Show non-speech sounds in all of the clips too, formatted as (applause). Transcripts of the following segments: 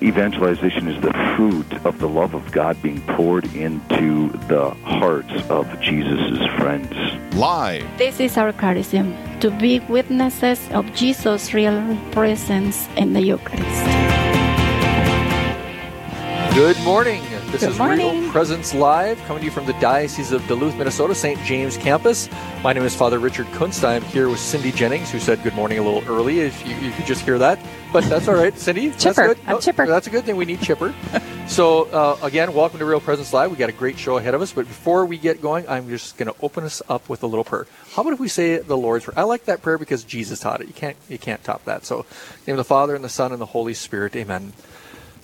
Evangelization is the fruit of the love of God being poured into the hearts of Jesus' friends. Live. This is our charism to be witnesses of Jesus' real presence in the Eucharist. Good morning. This Good is morning. Real Presence Live, coming to you from the Diocese of Duluth, Minnesota, St. James campus. My name is Father Richard Kunst. I'm here with Cindy Jennings, who said good morning a little early, if you, you could just hear that. But that's all right, Cindy. That's Chipper. good. I'm chipper. That's a good thing. We need chipper. (laughs) so, uh, again, welcome to Real Presence Live. we got a great show ahead of us. But before we get going, I'm just going to open us up with a little prayer. How about if we say the Lord's Prayer? I like that prayer because Jesus taught it. You can't, you can't top that. So, in the name of the Father, and the Son, and the Holy Spirit. Amen.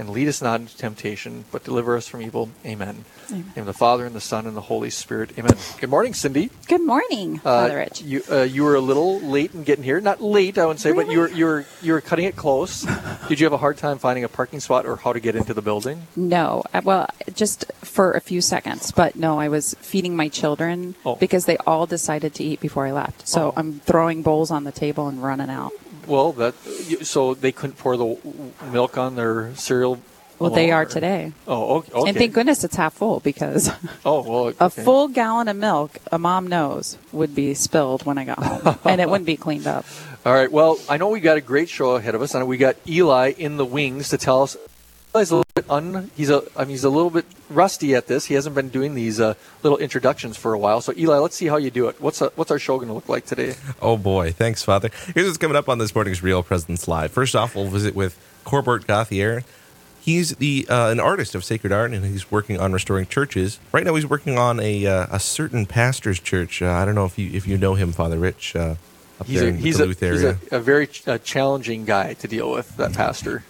And lead us not into temptation, but deliver us from evil. Amen. In the name of the Father, and the Son, and the Holy Spirit. Amen. Good morning, Cindy. Good morning, Uh, Father Rich. You uh, you were a little late in getting here. Not late, I wouldn't say, but you were you were you were cutting it close. Did you have a hard time finding a parking spot or how to get into the building? No, uh, well, just for a few seconds, but no, I was feeding my children Oh. because they all decided to eat before I left. So Oh. I'm throwing bowls on the table and running out. Well, that so they couldn't pour the milk on their cereal. Well, they are or- today. Oh, okay. okay. And thank goodness it's half full because Oh, well, (laughs) a full gallon of milk, a mom knows, would be spilled when I got home, (laughs) and it wouldn't be cleaned up. All right. Well, I know we got a great show ahead of us, and we got Eli in the wings to tell us. Eli's a little bit un. He's a. I mean, he's a little bit rusty at this. He hasn't been doing these uh, little introductions for a while. So, Eli, let's see how you do it. What's uh what's our show going to look like today? Oh boy, thanks, Father. Here's what's coming up on this morning's Real Presence Live. First off, we'll visit with Corbett Gauthier. He's the uh, an artist of sacred art, and he's working on restoring churches. Right now, he's working on a uh, a certain pastor's church. Uh, I don't know if you if you know him, Father Rich, uh, up He's there a in he's the a, he's a, a very ch- challenging guy to deal with. That pastor.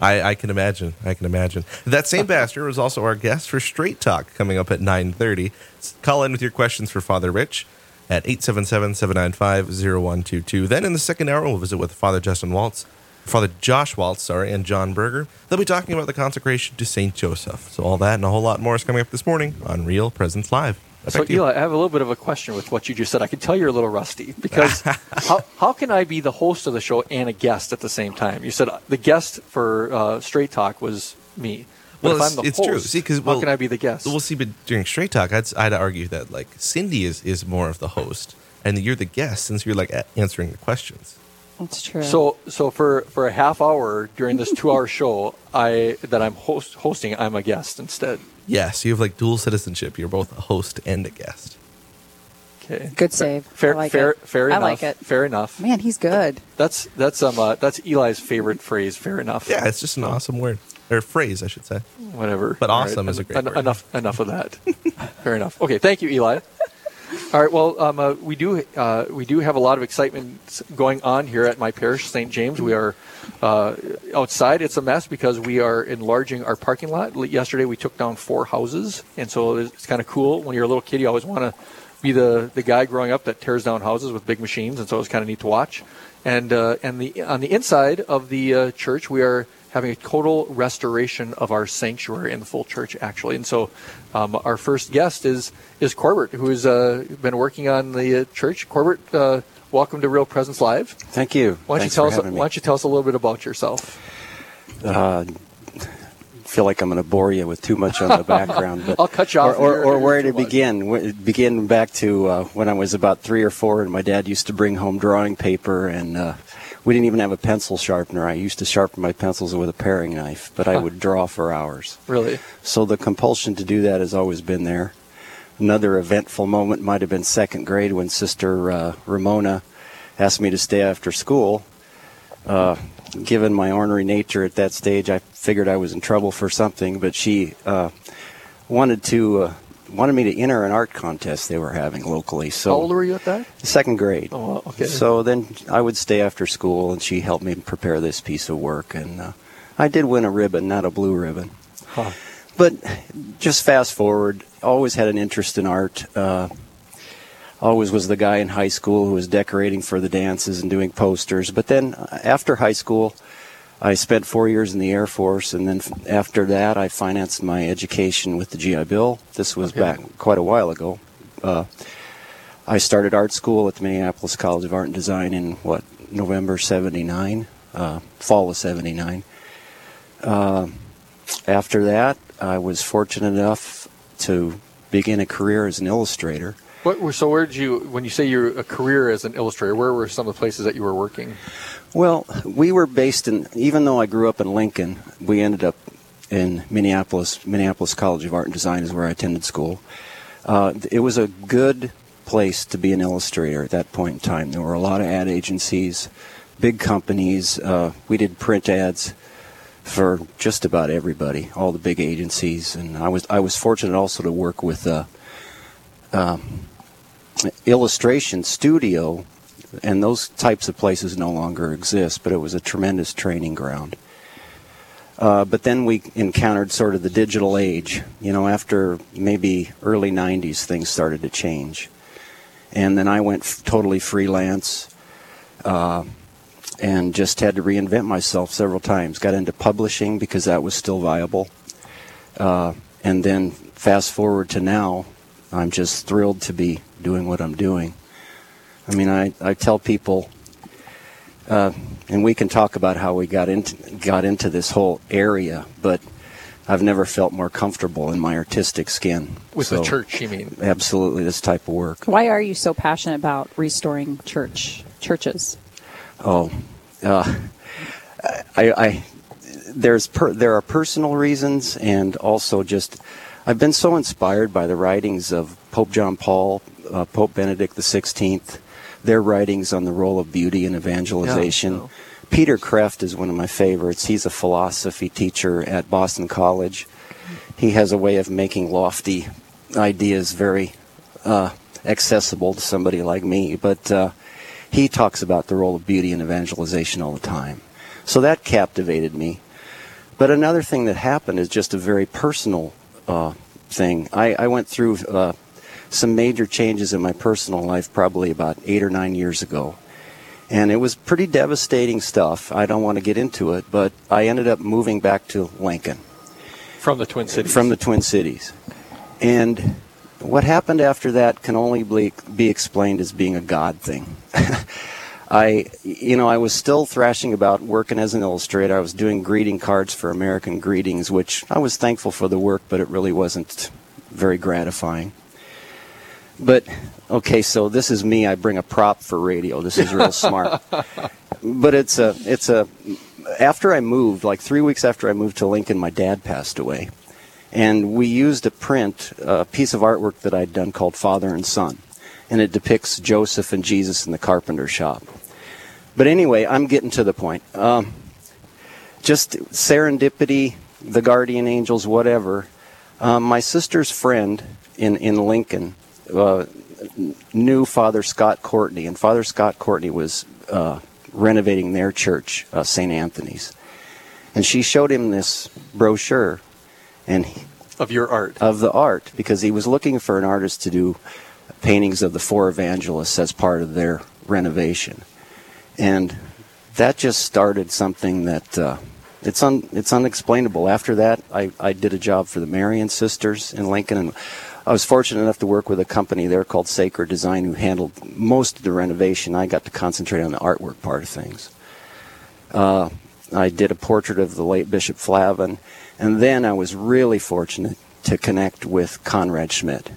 I, I can imagine. I can imagine. That same pastor was also our guest for Straight Talk coming up at 9.30. S- Call in with your questions for Father Rich at 877-795-0122. Then in the second hour, we'll visit with Father Justin Waltz, Father Josh Waltz, sorry, and John Berger. They'll be talking about the consecration to St. Joseph. So all that and a whole lot more is coming up this morning on Real Presence Live. Back So, to. Eli, I have a little bit of a question with what you just said. I can tell you're a little rusty because (laughs) how, how can I be the host of the show and a guest at the same time? You said uh, the guest for uh, Straight Talk was me. But Well, if it's, I'm the it's host, true. See, because how can I be the guest? We'll see, but during Straight Talk, I'd, I'd argue that like Cindy is, is more of the host, and you're the guest since you're like a- answering the questions. That's true. so, so for, for a half hour during this two-hour (laughs) show, I that I'm host, hosting, I'm a guest instead. Yes, you have like dual citizenship. You're both a host and a guest. Okay. good save. Fair, I like fair, it. fair I enough. like it. Fair enough. Man, he's good. That's that's um uh, that's Eli's favorite phrase. Fair enough. Yeah, it's just an awesome word or phrase, I should say. whatever. But All awesome is a great en- word. Enough, enough of that. (laughs) Fair enough. Okay, thank you, Eli. All right. Well, um, uh, we do uh, we do have a lot of excitement going on here at my parish, St. James. We are uh, outside. It's a mess because we are enlarging our parking lot. Yesterday, we took down four houses, and so it's kind of cool. When you're a little kid, you always want to be the the guy growing up that tears down houses with big machines, and so it's kind of neat to watch. And uh, and the on the inside of the uh, church, we are having a total restoration of our sanctuary in the full church, actually. And so, um, our first guest is is Corbett, who has uh, been working on the uh, church. Corbett, uh, welcome to Real Presence Live. Thank you. Why don't Thanks you tell us? Why don't you tell us a little bit about yourself? Uh, feel like I'm going to bore you with too much on the background, (laughs) but I'll cut you off. or, you're- or where to begin? Begin back to uh, when I was about three or four, and my dad used to bring home drawing paper, and uh, we didn't even have a pencil sharpener. I used to sharpen my pencils with a paring knife, but I would draw for hours. Really? So the compulsion to do that has always been there. Another eventful moment might have been second grade when Sister uh, Ramona asked me to stay after school. Uh, given my ornery nature at that stage, I figured I was in trouble for something, but she uh, wanted to uh, wanted me to enter an art contest they were having locally. So How old were you at that? second grade. Oh, okay. So then I would stay after school, and she helped me prepare this piece of work, and uh, I did win a ribbon, not a blue ribbon. Huh. But just fast forward, always had an interest in art. Uh, always was the guy in high school who was decorating for the dances and doing posters. But then uh, after high school, I spent four years in the Air Force, and then f- after that, I financed my education with the GI Bill. This was Okay. back quite a while ago. Uh, I started art school at the Minneapolis College of Art and Design in what November '79, uh, fall of '79. Uh, after that, I was fortunate enough to begin a career as an illustrator. What, so where did you, when you say you're a career as an illustrator, where were some of the places that you were working? Well, we were based in, even though I grew up in Lincoln, we ended up in Minneapolis. Minneapolis College of Art and Design is where I attended school. Uh, it was a good place to be an illustrator at that point in time. There were a lot of ad agencies, big companies. Uh, we did print ads for just about everybody, all the big agencies, and I was I was fortunate also to work with a um, illustration studio and those types of places no longer exist, but it was a tremendous training ground. Uh, but then we encountered sort of the digital age. You know, after maybe early 90s, things started to change. And then I went f- totally freelance uh, and just had to reinvent myself several times. Got into publishing because that was still viable. Uh, and then fast forward to now, I'm just thrilled to be doing what I'm doing. I mean, I, I tell people, uh, and we can talk about how we got into got into this whole area, but I've never felt more comfortable in my artistic skin. With the church, you mean? Absolutely, this type of work. Why are you so passionate about restoring church churches? Oh, uh, I, I there's per, there are personal reasons, and also just I've been so inspired by the writings of Pope John Paul, uh, Pope Benedict the Sixteenth, their writings on the role of beauty in evangelization. no. Peter Kreeft is one of my favorites. He's a philosophy teacher at Boston College. He has a way of making lofty ideas very uh, accessible to somebody like me, but uh, he talks about the role of beauty in evangelization all the time. So that captivated me. But another thing that happened is just a very personal uh, thing. I, I went through uh, some major changes in my personal life probably about eight or nine years ago. And it was pretty devastating stuff. I don't want to get into it, but I ended up moving back to Lincoln From the Twin Cities. from the Twin Cities. And what happened after that can only be, be explained as being a God thing. (laughs) I, you know, I was still thrashing about working as an illustrator. I was doing greeting cards for American Greetings, which I was thankful for the work, but it really wasn't very gratifying. But okay, so this is me. I bring a prop for radio. This is real smart. (laughs) But it's a, it's a. After I moved, like three weeks after I moved to Lincoln, my dad passed away, and we used a print, a piece of artwork that I'd done called Father and Son, and it depicts Joseph and Jesus in the carpenter shop. But anyway, I'm getting to the point. Um, just serendipity, the guardian angels, whatever. Um, my sister's friend in in Lincoln uh, knew Father Scott Courtney, and Father Scott Courtney was uh, renovating their church, uh, St. Anthony's, and she showed him this brochure, and he, of your art. of the art because he was looking for an artist to do paintings of the four evangelists as part of their renovation, and that just started something that uh, it's un, it's unexplainable. After that, I, I did a job for the Marian Sisters in Lincoln, and I was fortunate enough to work with a company there called Sacred Design who handled most of the renovation. I got to concentrate on the artwork part of things. Uh, I did a portrait of the late Bishop Flavin, and then I was really fortunate to connect with Conrad Schmidt.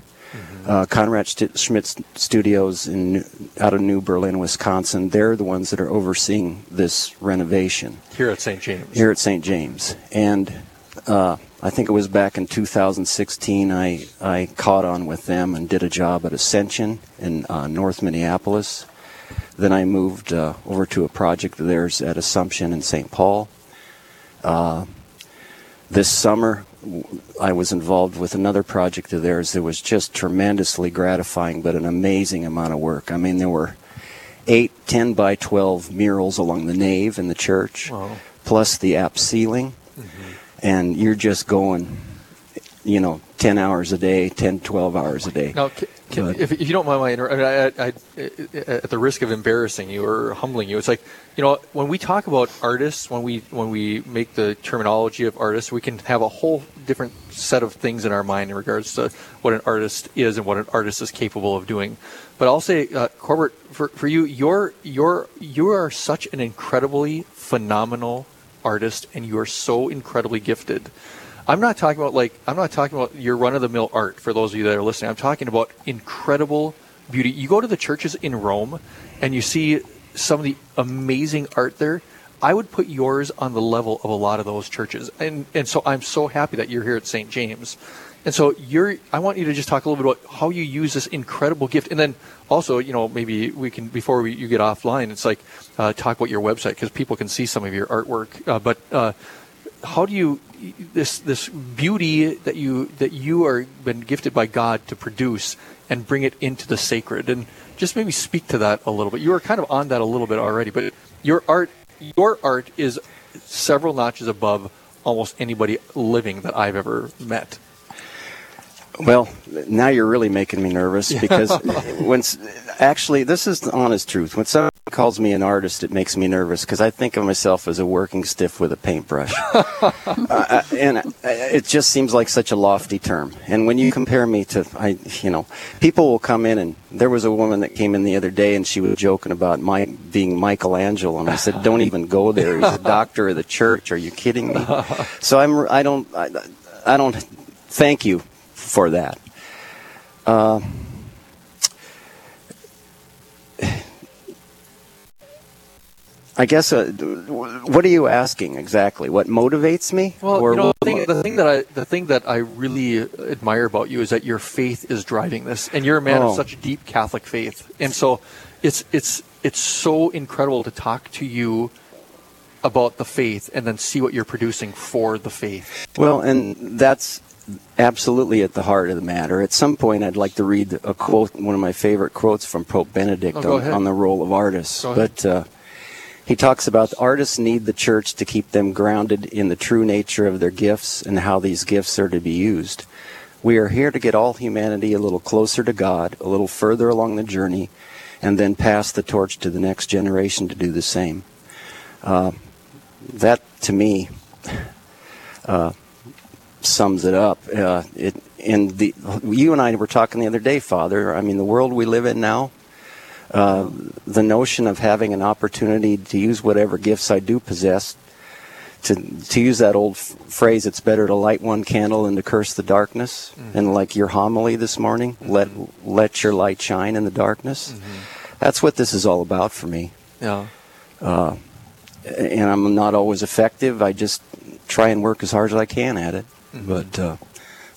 Uh, Conrad Schmidt Studios in out of New Berlin, Wisconsin. They're the ones that are overseeing this renovation Here at St. James. here at St. James. And uh, I think it was back in 2016 I, I caught on with them and did a job at Ascension in uh, North Minneapolis. Then I moved uh, over to a project of theirs at Assumption in St. Paul. Uh, this summer, I was involved with another project of theirs that was just tremendously gratifying, but an amazing amount of work. I mean, there were eight 10 by 12 murals along the nave in the church, Wow. plus the apse ceiling. Mm-hmm. and you're just going, you know, 10 hours a day, 10, 12 hours a day. Now, can, can, if, if you don't mind my I, I, I, at the risk of embarrassing you or humbling you, it's like you know when we talk about artists, when we when we make the terminology of artists, we can have a whole different set of things in our mind in regards to what an artist is and what an artist is capable of doing. But I'll say, uh, Corbett, for, for you, you're you're you are such an incredibly phenomenal artist, and you are so incredibly gifted. I'm not talking about like I'm not talking about your run of the mill art for those of you that are listening. I'm talking about incredible beauty. You go to the churches in Rome and you see some of the amazing art there. I would put yours on the level of a lot of those churches. And and so I'm so happy that you're here at St. James. And so you're I want you to just talk a little bit about how you use this incredible gift and then also, you know, maybe we can before we, you get offline, it's like uh, talk about your website because people can see some of your artwork. Uh, but uh, how do you this this beauty that you that you are been gifted by God to produce and bring it into the sacred and just maybe speak to that a little bit. You were kind of on that a little bit already, but your art your art is several notches above almost anybody living that I've ever met. Well, now you're really making me nervous (laughs) because when actually this is the honest truth. When someone calls me an artist, it makes me nervous because I think of myself as a working stiff with a paintbrush, (laughs) uh, and uh, it just seems like such a lofty term. And when you compare me to, I, you know, people will come in and there was a woman that came in the other day and she was joking about my being Michelangelo, and I said, "Don't even go there. He's a doctor of the church. Are you kidding me?" So I'm, I don't, I, I don't. Thank you for that. Uh, I guess. Uh, what are you asking exactly? What motivates me? Well, you know, the thing, the thing that I the thing that I really admire about you is that your faith is driving this, and you're a man Oh. of such deep Catholic faith, and so it's it's it's so incredible to talk to you about the faith and then see what you're producing for the faith. Well, and that's absolutely at the heart of the matter. At some point, I'd like to read a quote, one of my favorite quotes from Pope Benedict Oh, on, on the role of artists. But uh, he talks about artists need the church to keep them grounded in the true nature of their gifts and how these gifts are to be used. We are here to get all humanity a little closer to God, a little further along the journey, and then pass the torch to the next generation to do the same. Uh, that, to me, uh, sums it up. Uh, it in the you and I were talking the other day, Father. I mean, the world we live in now, uh, the notion of having an opportunity to use whatever gifts I do possess. To, to use that old f- phrase, it's better to light one candle than to curse the darkness. And like your homily this morning, let let your light shine in the darkness. That's what this is all about for me Yeah. uh, and I'm not always effective. I just try and work as hard as I can at it, but uh,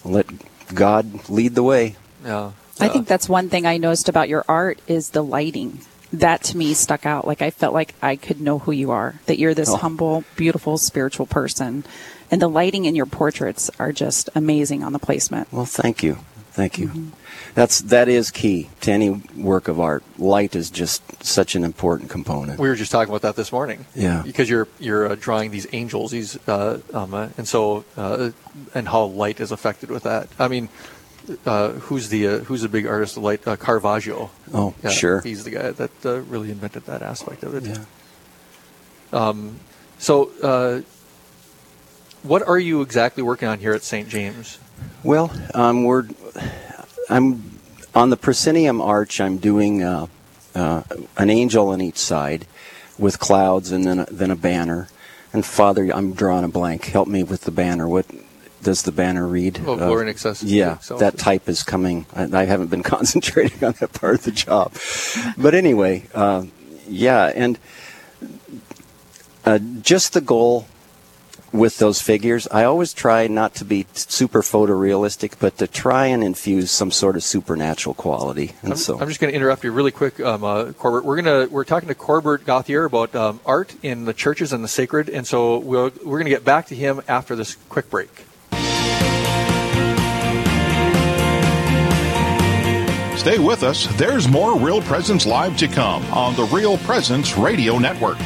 let God lead the way. Yeah. I think that's one thing I noticed about your art is the lighting. That to me stuck out. Like I felt like I could know who you are. That you're this Oh. humble, beautiful, spiritual person, and the lighting in your portraits are just amazing on the placement. Well, thank you, thank you. That's that is key to any work of art. Light is just such an important component. We were just talking about that this morning. Yeah. Because you're you're uh, drawing these angels, these uh, um, uh, and so uh, and how light is affected with that. I mean, uh, who's the uh, who's the big artist of light? Uh, Caravaggio. Oh, Yeah, sure. He's the guy that uh, really invented that aspect of it. Yeah. Um, so, uh, what are you exactly working on here at St. James? Well, um, we're I'm on the proscenium arch. I'm doing uh, uh, an angel on each side with clouds, and then a, then a banner. And Father, I'm drawing a blank. Help me with the banner. What does the banner read? Oh, glory and excess- Yeah, excellence. that type is coming. I, I haven't been (laughs) concentrating on that part of the job, but anyway, uh, yeah, and uh, just the goal with those figures, I always try not to be t- super photorealistic, but to try and infuse some sort of supernatural quality. And I'm, so, I'm just going to interrupt you really quick, um, uh, Corbett. We're gonna we're talking to Corbett Gauthier about um, art in the churches and the sacred, and so we'll, we're going to get back to him after this quick break. Stay with us. There's more Real Presence Live to come on the Real Presence Radio Network.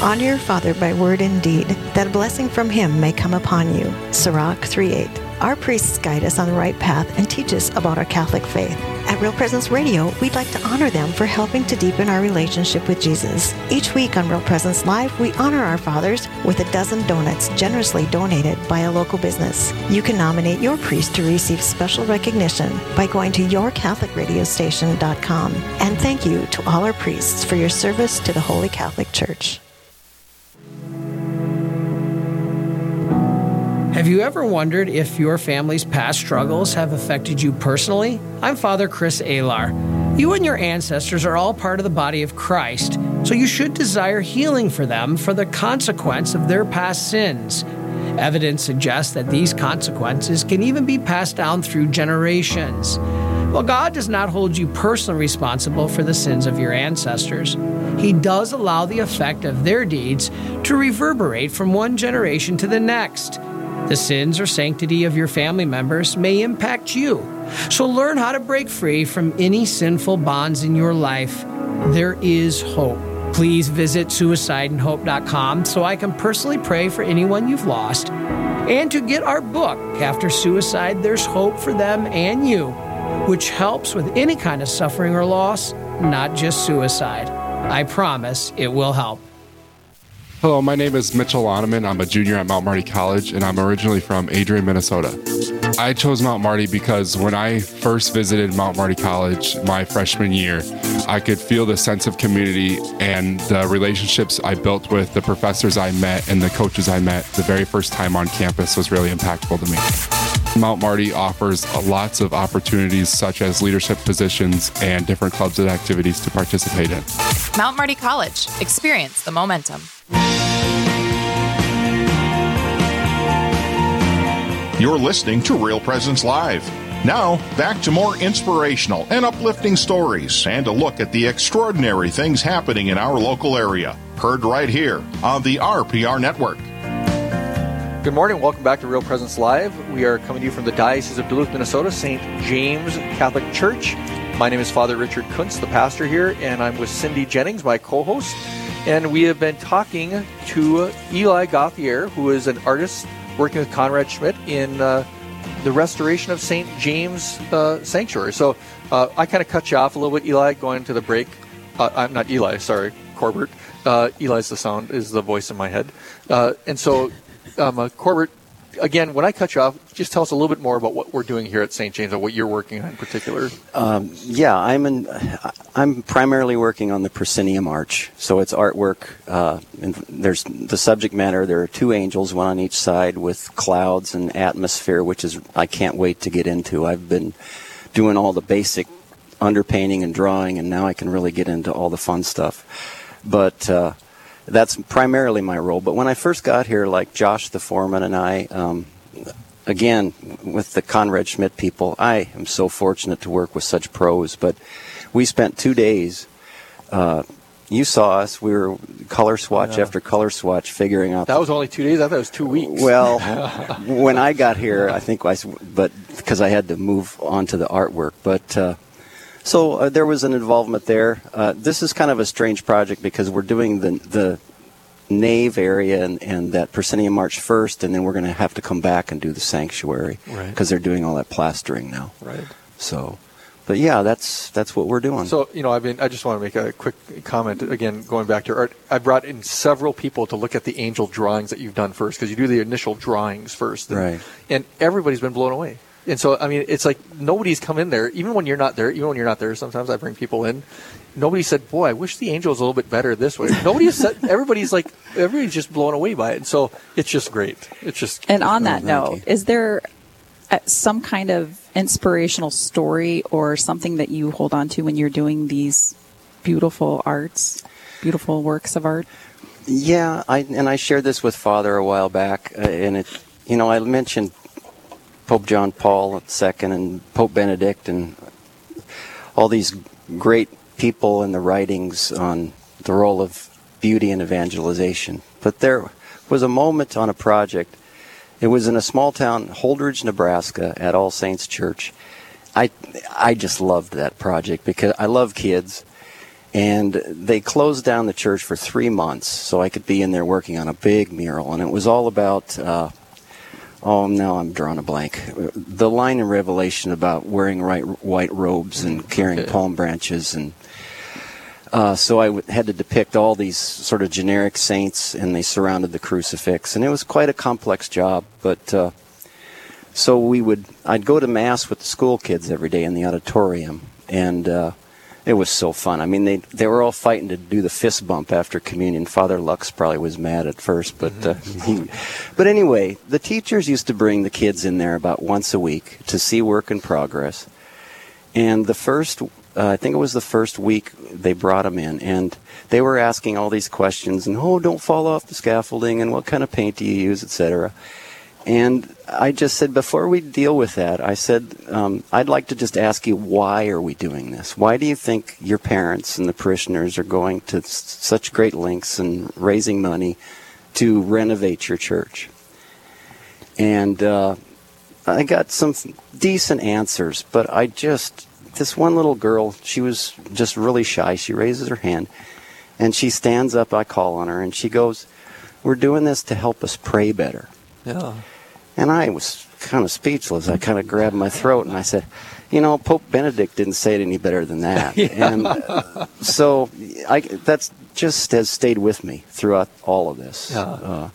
Honor your father by word and deed, that a blessing from him may come upon you. Sirach 3 8. Our priests guide us on the right path and teach us about our Catholic faith. At Real Presence Radio, we'd like to honor them for helping to deepen our relationship with Jesus. Each week on Real Presence Live, we honor our fathers with a dozen donuts generously donated by a local business. You can nominate your priest to receive special recognition by going to yourcatholicradiostation.com. And thank you to all our priests for your service to the Holy Catholic Church. Have you ever wondered if your family's past struggles have affected you personally? I'm Father Chris Alar. You and your ancestors are all part of the body of Christ, so you should desire healing for them for the consequence of their past sins. Evidence suggests that these consequences can even be passed down through generations. While God does not hold you personally responsible for the sins of your ancestors, He does allow the effect of their deeds to reverberate from one generation to the next. The sins or sanctity of your family members may impact you. So learn how to break free from any sinful bonds in your life. There is hope. Please visit suicideandhope.com so I can personally pray for anyone you've lost. And to get our book, After Suicide, There's Hope for Them and You, which helps with any kind of suffering or loss, not just suicide. I promise it will help. Hello, my name is Mitchell Loneman. I'm a junior at Mount Marty College, and I'm originally from Adrian, Minnesota. I chose Mount Marty because when I first visited Mount Marty College my freshman year, I could feel the sense of community and the relationships I built with the professors I met and the coaches I met the very first time on campus was really impactful to me. Mount Marty offers lots of opportunities such as leadership positions and different clubs and activities to participate in. Mount Marty College. Experience the momentum. You're listening to Real Presence Live. Now, back to more inspirational and uplifting stories and a look at the extraordinary things happening in our local area. Heard right here on the RPR Network. Good morning. Welcome back to Real Presence Live. We are coming to you from the Diocese of Duluth, Minnesota, St. James Catholic Church. My name is Father Richard Kunst, the pastor here, and I'm with Cindy Jennings, my co host. And we have been talking to Eli Gauthier, who is an artist working with Conrad Schmidt in uh, the restoration of St. James uh, Sanctuary. So uh, I kind of cut you off a little bit, Eli, going to the break. Uh, I'm not Eli, sorry, Corbett. Uh, Eli's the sound, is the voice in my head. Uh, and so, um, Corbett, again, when I cut you off, just tell us a little bit more about what we're doing here at St. James and what you're working on in particular. Um, yeah, I'm in, I'm primarily working on the proscenium arch. So it's artwork. Uh, and there's the subject matter. There are two angels, one on each side, with clouds and atmosphere, which is I can't wait to get into. I've been doing all the basic underpainting and drawing, and now I can really get into all the fun stuff. But uh, that's primarily my role. But when I first got here, like Josh the foreman and I, um, again with the Conrad Schmidt people, I am so fortunate to work with such pros. But we spent two days. Uh, you saw us. We were color swatch Yeah. after color swatch figuring out. That was only two days. I thought it was two weeks. Well, (laughs) when I got here, I think I, but because I had to move on to the artwork, but uh, so uh, there was an involvement there. Uh, this is kind of a strange project because we're doing the the nave area and, and that proscenium arch first, and then we're going to have to come back and do the sanctuary Right. because they're doing all that plastering now. Right. So, but yeah, that's that's what we're doing. So you know, I've been. I just want to make a quick comment again, going back to art. I brought in several people to look at the angel drawings that you've done first, because you do the initial drawings first, and, Right. And everybody's been blown away. And so, I mean, it's like nobody's come in there, even when you're not there. Even when you're not there, sometimes I bring people in. Nobody said, "Boy, I wish the angel was a little bit better this way." Nobody said. Everybody's like, everybody's just blown away by it, and so it's just great. It's just. And on that Oh, note, is there uh, some kind of inspirational story or something that you hold on to when you're doing these beautiful arts, beautiful works of art? Yeah, I and I shared this with Father a while back, uh, and it, you know, I mentioned Pope John Paul II and Pope Benedict and all these great people and the writings on the role of beauty and evangelization. But there was a moment on a project. It was in a small town, Holdrege, Nebraska, at All Saints Church. I I just loved that project because I love kids And they closed down the church for three months so I could be in there working on a big mural. And it was all about, uh, oh, now I'm drawing a blank. The line in Revelation about wearing right, white robes and carrying Okay. palm branches. And uh, so I w- had to depict all these sort of generic saints, and they surrounded the crucifix. And it was quite a complex job. But uh, so we would, I'd go to mass with the school kids every day in the auditorium, and uh, it was so fun. I mean, they they were all fighting to do the fist bump after communion. Father Lux probably was mad at first, but uh, (laughs) he, but anyway, the teachers used to bring the kids in there about once a week to see work in progress. And the first, uh, I think it was the first week they brought them in, and they were asking all these questions, and oh, don't fall off the scaffolding, and what kind of paint do you use, etc. And I just said, before we deal with that, I said, um, I'd like to just ask you, why are we doing this? Why do you think your parents and the parishioners are going to s- such great lengths and raising money to renovate your church? And uh, I got some decent answers, but I just, this one little girl, she was just really shy. She raises her hand and she stands up. I call on her and she goes, We're doing this to help us pray better. Yeah. And I was kind of speechless. I kind of grabbed my throat and I said, you know, Pope Benedict didn't say it any better than that. (laughs) And uh, so I, that's just has stayed with me throughout all of this. Yeah. Uh,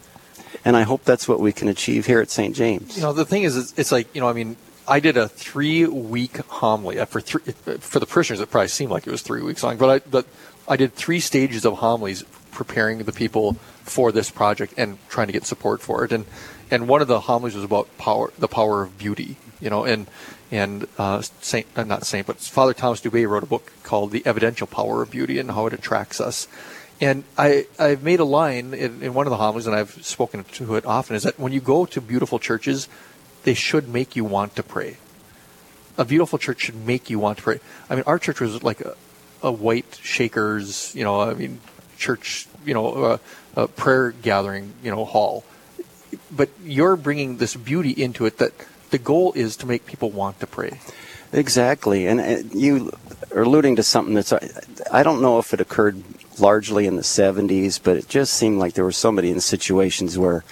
and I hope that's what we can achieve here at St. James. You know, the thing is, it's, it's like you know, I mean, I did a three-week homily Uh, for three for the parishioners. It probably seemed like it was three weeks long, but I but I did three stages of homilies preparing the people for this project and trying to get support for it. And and one of the homilies was about power, the power of beauty. You know, and and uh, Saint uh, not Saint, but Father Thomas Dubay wrote a book called The Evidential Power of Beauty and how it attracts us. And I, I've made a line in, in one of the homilies, and I've spoken to it often, is that when you go to beautiful churches, they should make you want to pray. A beautiful church should make you want to pray. I mean, our church was like a, a white Shakers, you know, I mean, church, you know, uh, a prayer gathering, you know, hall. But you're bringing this beauty into it that the goal is to make people want to pray. Exactly, and uh, you are alluding to something that's. I don't know if it occurred largely in the '70s, but it just seemed like there were so many in situations where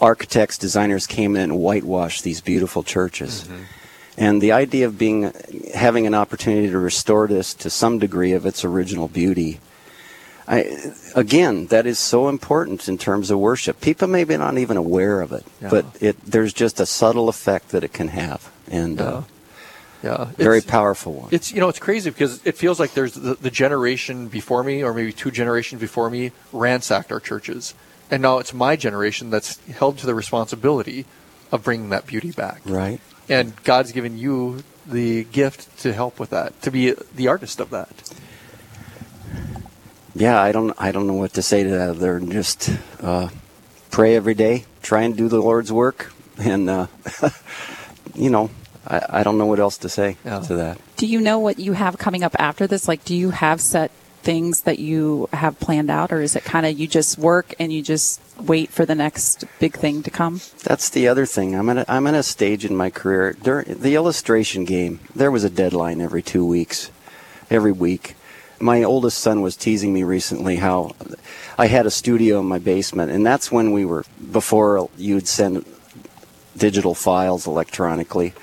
architects, designers came in and whitewashed these beautiful churches. And the idea of being having an opportunity to restore this to some degree of its original beauty. I, again, that is so important in terms of worship. People may be not even aware of it, Yeah. but it, there's just a subtle effect that it can have, and uh, Yeah, very It's- powerful one. It's you know it's crazy because it feels like there's the, the generation before me or maybe two generations before me ransacked our churches, and now it's my generation that's held to the responsibility of bringing that beauty back. Right. And God's given you the gift to help with that, to be the artist of that. Yeah, I don't, I don't know what to say to that. They're just uh, pray every day, try and do the Lord's work, (laughs) and uh, (laughs) you know, I, I don't know what else to say to that. Do you know what you have coming up after this? Like, do you have set things that you have planned out, or is it kind of you just work and you just wait for the next big thing to come? That's the other thing. I'm at a, I'm at a stage in my career. During the illustration game, there was a deadline every two weeks, every week. My oldest son was teasing me recently how I had a studio in my basement, and that's when we were before you'd send digital files electronically.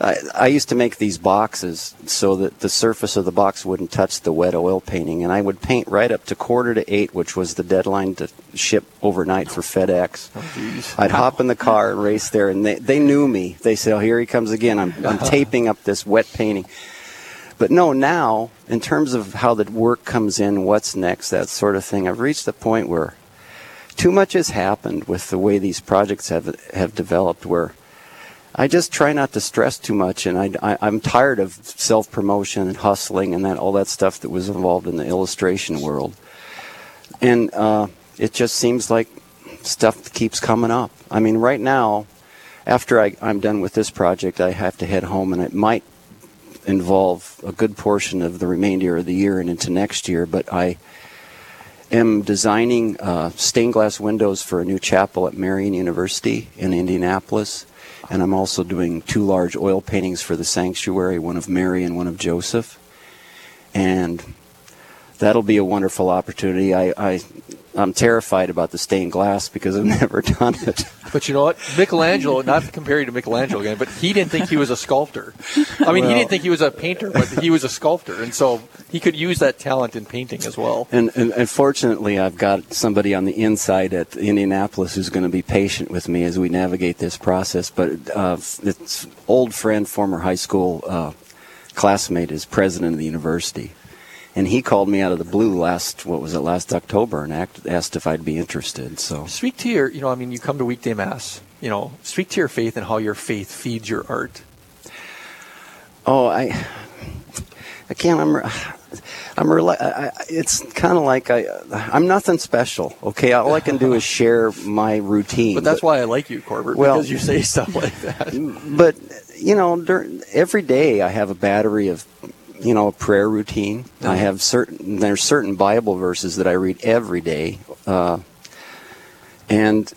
I, I used to make these boxes so that the surface of the box wouldn't touch the wet oil painting, and I would paint right up to quarter to eight, which was the deadline to ship overnight for FedEx. Oh, I'd hop in the car and race there, and they, they knew me. They said, "Oh, here he comes again." I'm, I'm (laughs) taping up this wet painting. But no, now in terms of how the work comes in, what's next, that sort of thing, I've reached the point where too much has happened with the way these projects have have developed. Where I just try not to stress too much, and I, I, I'm tired of self promotion and hustling and that all that stuff that was involved in the illustration world. And uh, it just seems like stuff keeps coming up. I mean, right now, after I, I'm done with this project, I have to head home, and it might involve a good portion of the remainder of the year and into next year. But I am designing uh, stained glass windows for a new chapel at Marian University in Indianapolis. And I'm also doing two large oil paintings for the sanctuary, one of Mary and one of Joseph. and that'll be a wonderful opportunity. I, I I'm terrified about the stained glass because I've (laughs) never done it. But you know what? Michelangelo, not you to Michelangelo again, but he didn't think he was a sculptor. I mean, Well- he didn't think he was a painter, but he was a sculptor. And so he could use that talent in painting as well. And, and, and fortunately, I've got somebody on the inside at Indianapolis who's going to be patient with me as we navigate this process. But uh, it's old friend, former high school uh, classmate, is president of the university, and he called me out of the blue last what was it last October and act, asked if I'd be interested. So Speak to your, you know, I mean, you come to weekday mass, you know, speak to your faith and how your faith feeds your art. Oh, I, I can't. I'm, I'm. Rela- I, it's kind of like I. I'm nothing special. Okay, all I can do is (laughs) share my routine. But that's why I like you, Corbett, Well- because you say stuff like that. But you know, dur every day I have a battery of, you know, a prayer routine. I Mhm. have certain. There's certain Bible verses that I read every day, uh, and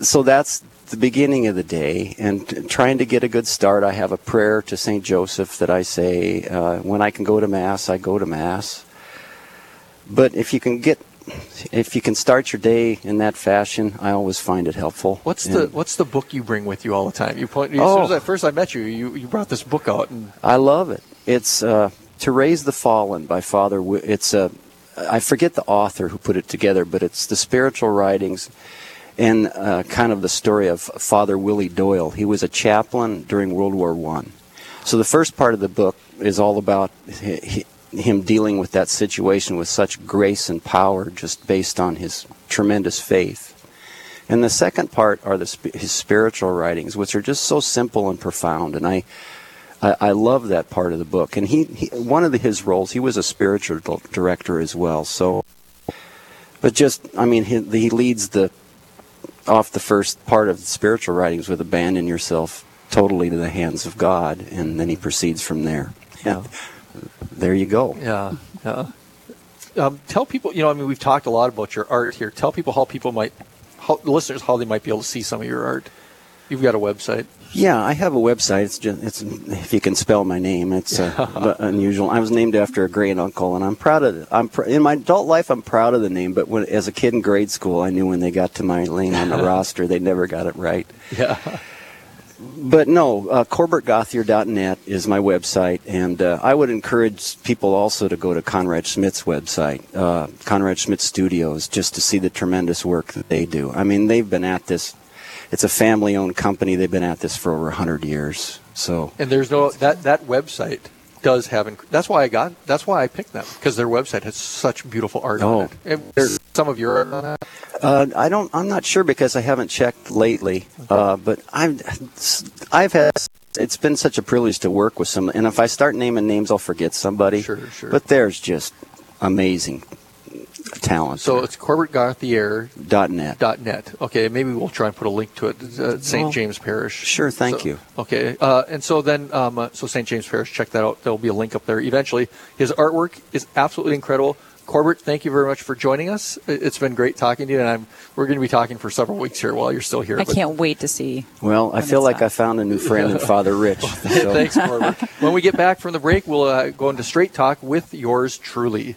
so that's the beginning of the day. And trying to get a good start, I have a prayer to Saint Joseph that I say uh, when I can go to mass. I go to mass. But if you can get, if you can start your day in that fashion, I always find it helpful. What's And- the What's the book you bring with you all the time? You point. As Oh. soon as I first I met you, you you brought this book out, and I love it. It's uh, "To Raise the Fallen" by Father. Wi- It's a I forget the author who put it together, but it's the spiritual writings and uh, kind of the story of Father Willie Doyle. He was a chaplain during World War One. So the first part of the book is all about hi- hi- him dealing with that situation with such grace and power, just based on his tremendous faith. And the second part are the, his spiritual writings, which are just so simple and profound. And I, I, I love that part of the book. And he, he one of the, his roles, he was a spiritual director as well. So, but just, I mean, he, he leads the off the first part of the spiritual writings with abandon yourself totally to the hands of God, and then he proceeds from there. Yeah. (laughs) there you go. yeah, yeah. Um, tell people, you know, I mean, we've talked a lot about your art here. Tell people how people might, how listeners, how they might be able to see some of your art. You've got a website. Yeah, I have a website. It's just it's if you can spell my name, it's uh, (laughs) unusual. I was named after a great uncle, and I'm proud of it. I'm pr- in my adult life, I'm proud of the name. But when as a kid in grade school, I knew when they got to my name on the (laughs) roster, they never got it right. Yeah. But no, uh, CorbertGauthier.net is my website, and uh, I would encourage people also to go to Conrad Schmidt's website, uh, Conrad Schmidt Studios, just to see the tremendous work that they do. I mean, they've been at this. It's a family-owned company. They've been at this for over hundred years. So And there's no that that website does have. Inc- that's why I got. That's why I picked them because their website has such beautiful art Oh. on it. And there's some of your art on that. Uh, I don't. I'm not sure because I haven't checked lately. Uh, but I've I've had. It's been such a privilege to work with some. And if I start naming names, I'll forget somebody. Sure, sure. But there's just amazing talent. So it's CorbertGauthier.net. dot net. Dot net. Okay, maybe we'll try and put a link to it. Uh, St. Well, James Parish. sure, thank So- you. Okay, uh, and so then, um, uh, so St. James Parish, check that out. There'll be a link up there eventually. His artwork is absolutely incredible. Corbett, thank you very much for joining us. It- It's been great talking to you, and I'm we're going to be talking for several weeks here while you're still here. I but- can't wait to see. Well, I feel like up. I found a new friend in (laughs) Father Rich. (laughs) so- Thanks, Corbett. when we get back from the break, we'll uh, go into straight talk with yours truly.